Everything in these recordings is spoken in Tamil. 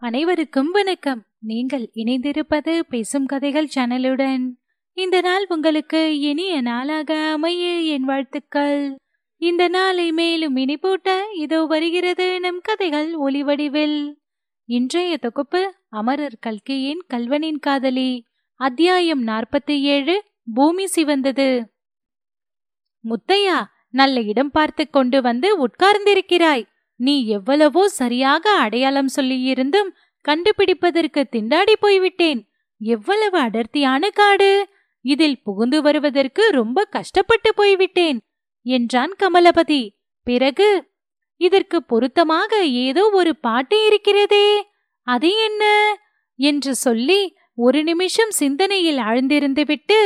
அனைவருக்கும் வணக்கம் நீங்கள் இணைந்திருப்பது பேசும் கதைகள் சேனலுடன். இந்த நாள் உங்களுக்கு இனிய நாளாக அமைய என் வாழ்த்துக்கள். இந்த நாளை மேலும் இனிப்பூட்ட இதோ வருகிறது நம் கதைகள் ஒளிவடிவில் இன்றைய தொகுப்பு அமரர் கல்கியின் கல்வனின் காதலி. அத்தியாயம் நாற்பத்தி ஏழு பூமி சிவந்தது. முத்தையா நல்ல இடம் பார்த்து கொண்டு வந்து உட்கார்ந்திருக்கிறாய். நீ எவ்வளவோ சரியாக அடையாளம் சொல்லியிருந்தும் கண்டுபிடிப்பதற்கு திண்டாடி போய்விட்டேன். எவ்வளவு அடர்த்தியான காடு! இதில் புகுந்து வருவதற்கு ரொம்ப கஷ்டப்பட்டு போய்விட்டேன் என்றான் கமலபதி. பிறகு? இதற்கு பொருத்தமாக ஏதோ ஒரு பாட்டு இருக்கிறதே. அது என்ன? என்று சொல்லி ஒரு நிமிஷம் சிந்தனையில் ஆழ்ந்திருந்துவிட்டு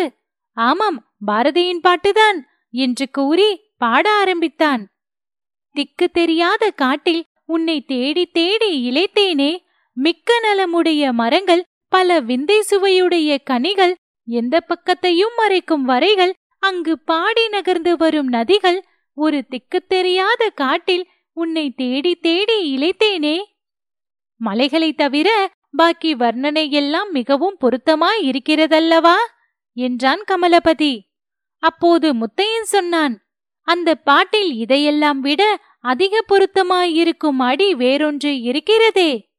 ஆமாம் பாரதியின் பாட்டுதான் என்று கூறி பாட ஆரம்பித்தான். திக்கு தெரியாத காட்டில் உன்னை தேடி தேடி இழைத்தேனே. மிக்க நலமுடைய மரங்கள் பல விந்தை சுவையுடைய கனிகள் எந்த பக்கத்தையும் மறைக்கும் வரைகள் அங்கு பாடி நகர்ந்து வரும் நதிகள் ஒரு திக்கு தெரியாத காட்டில் உன்னை தேடி தேடி இழைத்தேனே. மலைகளை தவிர பாக்கி வர்ணனை எல்லாம் மிகவும் பொருத்தமாய் இருக்கிறதல்லவா? என்றான் கமலபதி. அப்போது முத்தையன் சொன்னான் அந்த பாட்டில் இதையெல்லாம் விட அதிக பொருத்தமாயிருக்கும் அடி வேறொன்று இருக்கிறதே.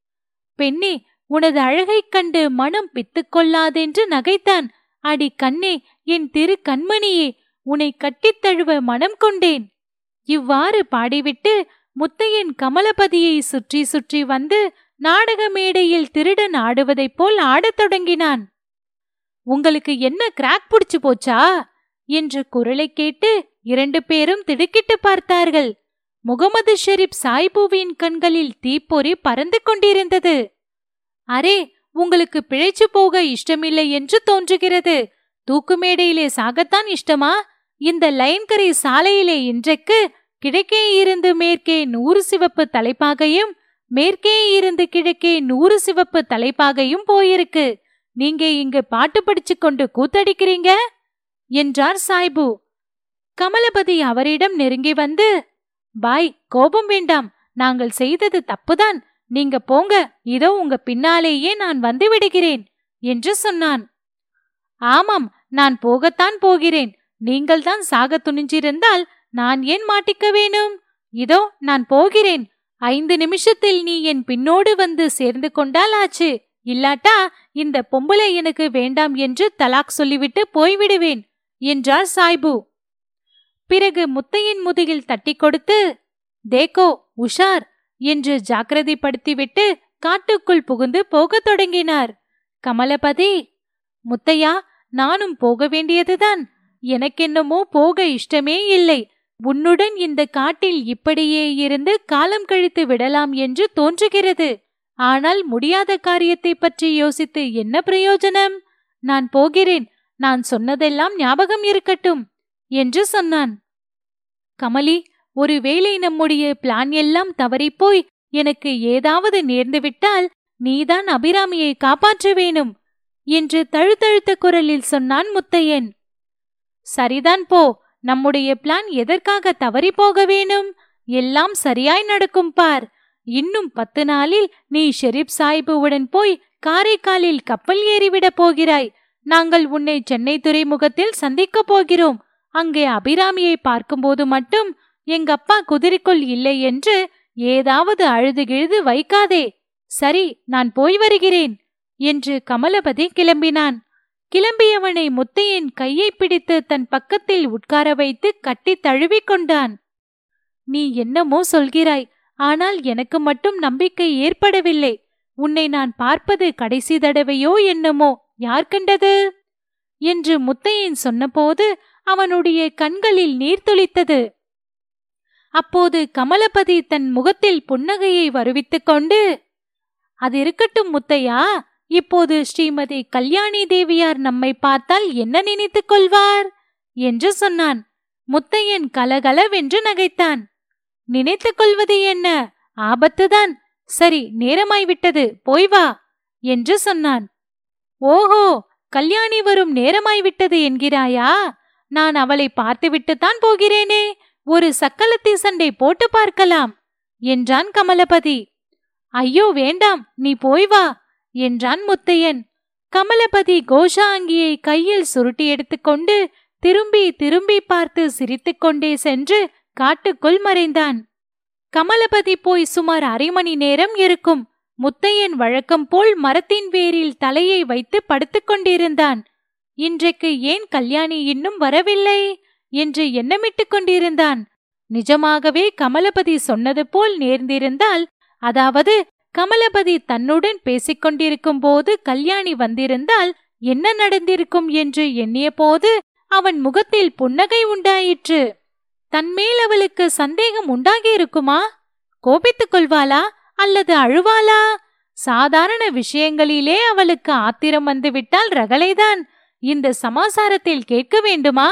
பெண்ணே உனது அழகைக் கண்டு மனம் பித்துக்கொள்ளாதென்று நகைத்தான். அடி கண்ணே என் திரு கண்மணியே உன்னை கட்டித் தழுவ மனம் கொண்டேன். இவ்வாறு பாடிவிட்டு முத்தையன் கமலபதியை சுற்றி சுற்றி வந்து நாடக மேடையில் திருடன் ஆடுவதைப் போல் ஆடத் தொடங்கினான். உங்களுக்கு என்ன கிராக் புடிச்சு போச்சா? என்ற குரலைக் கேட்டு இரண்டு பேரும் திடுக்கிட்டு பார்த்தார்கள். முகமது ஷெரீப் சாய்புவின் கண்களில் தீப்பொறி பறந்து கொண்டிருந்தது. அரே உங்களுக்கு பிழைச்சு போக இஷ்டமில்லை என்று தோன்றுகிறது. தூக்குமேடையிலே சாகத்தான் இஷ்டமா? இந்த லைன்கரை சாலையிலே இன்றைக்கு கிழக்கே இருந்து மேற்கே நூறு சிவப்பு தலைப்பாகையும் மேற்கே இருந்து கிழக்கே நூறு சிவப்பு தலைப்பாகையும் போயிருக்கு. நீங்க இங்கு பாட்டு படிச்சு கொண்டு கூத்தடிக்கிறீங்க? என்றார் சாய்பு. கமலபதி அவரிடம் நெருங்கி வந்து பாய் கோபம் வேண்டாம். நாங்கள் செய்தது தப்புதான். நீங்க போங்க. இதோ உங்க பின்னாலேயே நான் வந்து விடுகிறேன் என்று சொன்னான். ஆமாம் நான் போகத்தான் போகிறேன். நீங்கள்தான் சாக துணிஞ்சிருந்தால் நான் ஏன் மாட்டிக்க வேணும்? இதோ நான் போகிறேன். ஐந்து நிமிஷத்தில் நீ என் பின்னோடு வந்து சேர்ந்து கொண்டால் ஆச்சு. இல்லாட்டா இந்த பொம்பளை எனக்கு வேண்டாம் என்று தலாக் சொல்லிவிட்டு போய்விடுவேன் என்றார் சாய்பு. பிறகு முத்தையின் முதுகில் தட்டி கொடுத்து தேக்கோ உஷார் என்று ஜாக்கிரதைப்படுத்திவிட்டு காட்டுக்குள் புகுந்து போகத் தொடங்கினார். கமலபதி முத்தையா நானும் போக வேண்டியதுதான். எனக்கென்னமோ போக இஷ்டமே இல்லை. உன்னுடன் இந்த காட்டில் இப்படியே இருந்து காலம் கழித்து விடலாம் என்று தோன்றுகிறது. ஆனால் முடியாத காரியத்தை பற்றி யோசித்து என்ன பிரயோஜனம்? நான் போகிறேன். நான் சொன்னதெல்லாம் ஞாபகம் இருக்கட்டும் என்று சொன்னான். கமலி ஒருவேளை நம்முடைய பிளான் எல்லாம் தவறிப்போய் எனக்கு ஏதாவது நேர்ந்துவிட்டால் நீதான் அபிராமியை காப்பாற்ற வேணும் என்று தழுத்தழுத்த குரலில் சொன்னான் முத்தையன். சரிதான் போ நம்முடைய பிளான் எதற்காக தவறி போக வேணும்? எல்லாம் சரியாய் நடக்கும் பார். இன்னும் பத்து நாளில் நீ ஷெரீப் சாஹிபுவுடன் போய் காரைக்காலில் கப்பல் ஏறிவிடப் போகிறாய். நாங்கள் உன்னை சென்னை துறைமுகத்தில் சந்திக்கப் போகிறோம். அங்கே அபிராமியை பார்க்கும்போது மட்டும் எங்கப்பா குதிரைக்குள் இல்லை என்று ஏதாவது அழுது கிழுது வைக்காதே. சரி நான் போய் வருகிறேன் என்று கமலபதி கிளம்பினான். கிளம்பியவனை முத்தையின் கையை பிடித்து தன் பக்கத்தில் உட்கார வைத்து கட்டி தழுவிக் கொண்டான். நீ என்னமோ சொல்கிறாய் ஆனால் எனக்கு மட்டும் நம்பிக்கை ஏற்படவில்லை. உன்னை நான் பார்ப்பது கடைசி தடவையோ என்னமோ யார் கண்டது? என்று முத்தையன் சொன்னபோது அவனுடைய கண்களில் நீர் துளித்தது. அப்போது கமலபதி தன் முகத்தில் புன்னகையை வருவித்துக் கொண்டு அது இருக்கட்டும் முத்தையா இப்போது ஸ்ரீமதி கல்யாணி தேவியார் நம்மை பார்த்தால் என்ன நினைத்துக் கொள்வார்? என்று சொன்னான். முத்தையன் கலகலவென்று நகைத்தான். நினைத்துக் கொள்வது என்ன? ஆபத்துதான் சரி நேரமாய்விட்டது. போய் வா என்று சொன்னான். ஓஹோ கல்யாணி வரும் நேரமாய்விட்டது என்கிறாயா? நான் அவளை பார்த்துவிட்டுத்தான் போகிறேனே. ஒரு சக்கலத்தி சண்டை போட்டு பார்க்கலாம் என்றான் கமலபதி. ஐயோ வேண்டாம் நீ போய் வா என்றான் முத்தையன். கமலபதி கோஷா அங்கியை கையில் சுருட்டி எடுத்துக்கொண்டு திரும்பி திரும்பி பார்த்து சிரித்துக்கொண்டே சென்று காட்டுக்குள் மறைந்தான். கமலபதி போய் சுமார் அரை மணி நேரம் இருக்கும். முத்தையன் வழக்கம் போல் மரத்தின் வேரில் தலையை வைத்து படுத்துக் கொண்டிருந்தான். இன்றைக்கு ஏன் கல்யாணி இன்னும் வரவில்லை? என்று எண்ணமிட்டுக் கொண்டிருந்தான். நிஜமாகவே கமலபதி சொன்னது போல் நேர்ந்திருந்தால் அதாவது கமலபதி தன்னுடன் பேசிக்கொண்டிருக்கும் போது கல்யாணி வந்திருந்தால் என்ன நடந்திருக்கும் என்று எண்ணிய போது அவன் முகத்தில் புன்னகை உண்டாயிற்று. தன்மேல் அவளுக்கு சந்தேகம் உண்டாகியிருக்குமா? கோபித்துக் கொள்வாளா? அல்லது அழுவாளா? சாதாரண விஷயங்களிலே அவளுக்கு ஆத்திரம் வந்துவிட்டால் ரகலைதான். இந்த சமாசாரத்தில் கேட்க வேண்டுமா?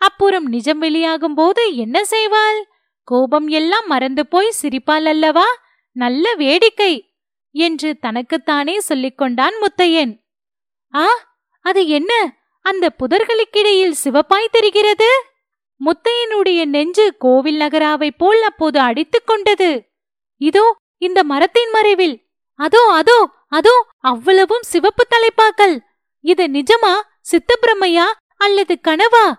அப்புறம் நிஜம் வெளியாகும் போது என்ன செய்வாள்? கோபம் எல்லாம் மறந்து போய் சிரிப்பாள் அல்லவா? நல்ல வேடிக்கை! என்று தனக்குத்தானே சொல்லிக் கொண்டான் முத்தையன். ஆ அது என்ன? அந்த புதர்களுக்கிடையில் சிவப்பாய் தெரிகிறது? முத்தையனுடைய நெஞ்சு கோவில் நகராவைப் போல் அப்போது அடித்துக் கொண்டது. இதோ இந்த மரத்தின் மறைவில். அதோ அதோ அதோ அவ்வளவும் சிவப்பு தலைப்பாக்கள். இது நிஜமா? சித்தப்பிரமையா அல்லது கனவா?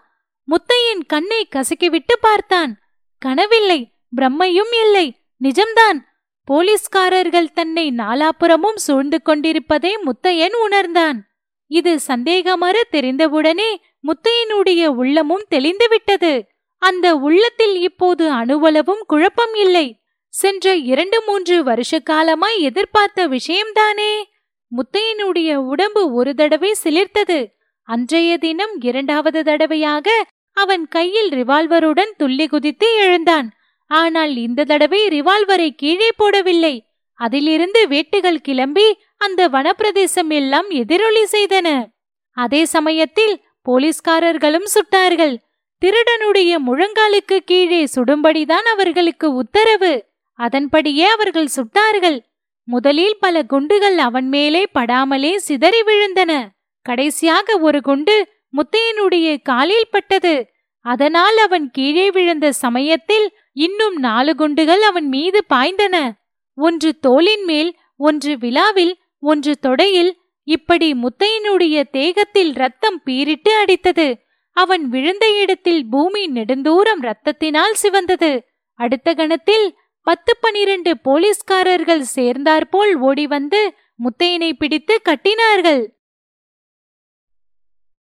முத்தையன் கண்ணை கசக்கிவிட்டு பார்த்தான். கனவில்லை பிரம்மையும் இல்லை நிஜம்தான். போலீஸ்காரர்கள் தன்னை நாலாபுறமும் சூழ்ந்து கொண்டிருப்பதை முத்தையன் உணர்ந்தான். இது சந்தேகமற தெரிந்தவுடனே முத்தையனுடைய உள்ளமும் தெளிந்துவிட்டது. அந்த உள்ளத்தில் இப்போது அணுவளவும் குழப்பம் இல்லை. சென்ற இரண்டு மூன்று வருஷ காலமாய் எதிர்பார்த்த விஷயம்தானே? முத்தையனுடைய உடம்பு ஒரு தடவை சிலிர்த்தது. அன்றைய தினம் இரண்டாவது தடவையாக அவன் கையில் ரிவால்வருடன் துள்ளி குதித்து எழுந்தான். ஆனால் இந்த தடவை ரிவால்வரை கீழே போடவில்லை. அதிலிருந்து வேட்டுகள் கிளம்பி அந்த வனப்பிரதேசம் எல்லாம் எதிரொலி செய்தன. அதே சமயத்தில் போலீஸ்காரர்களும் சுட்டார்கள். திருடனுடைய முழங்காலுக்கு கீழே சுடும்படிதான் அவர்களுக்கு உத்தரவு. அதன்படியே அவர்கள் சுட்டார்கள். முதலில் பல குண்டுகள் அவன் மேலே படாமலே சிதறி விழுந்தன. கடைசியாக ஒரு குண்டு முத்தையனுடைய காலில் பட்டது. அதனால் அவன் கீழே விழுந்த சமயத்தில் இன்னும் நாலு குண்டுகள் அவன் மீது பாய்ந்தன. ஒன்று தோளின் மேல் ஒன்று விழாவில் ஒன்று தொடையில். இப்படி முத்தையனுடைய தேகத்தில் ரத்தம் பீரிட்டு அடித்தது. அவன் விழுந்த இடத்தில் பூமி நெடுந்தூரம் ரத்தத்தினால் சிவந்தது. அடுத்த கணத்தில் பத்து பனிரெண்டு போலீஸ்காரர்கள் சேர்ந்தாற்போல் ஓடி வந்து முத்தையனை பிடித்து கட்டினார்கள்.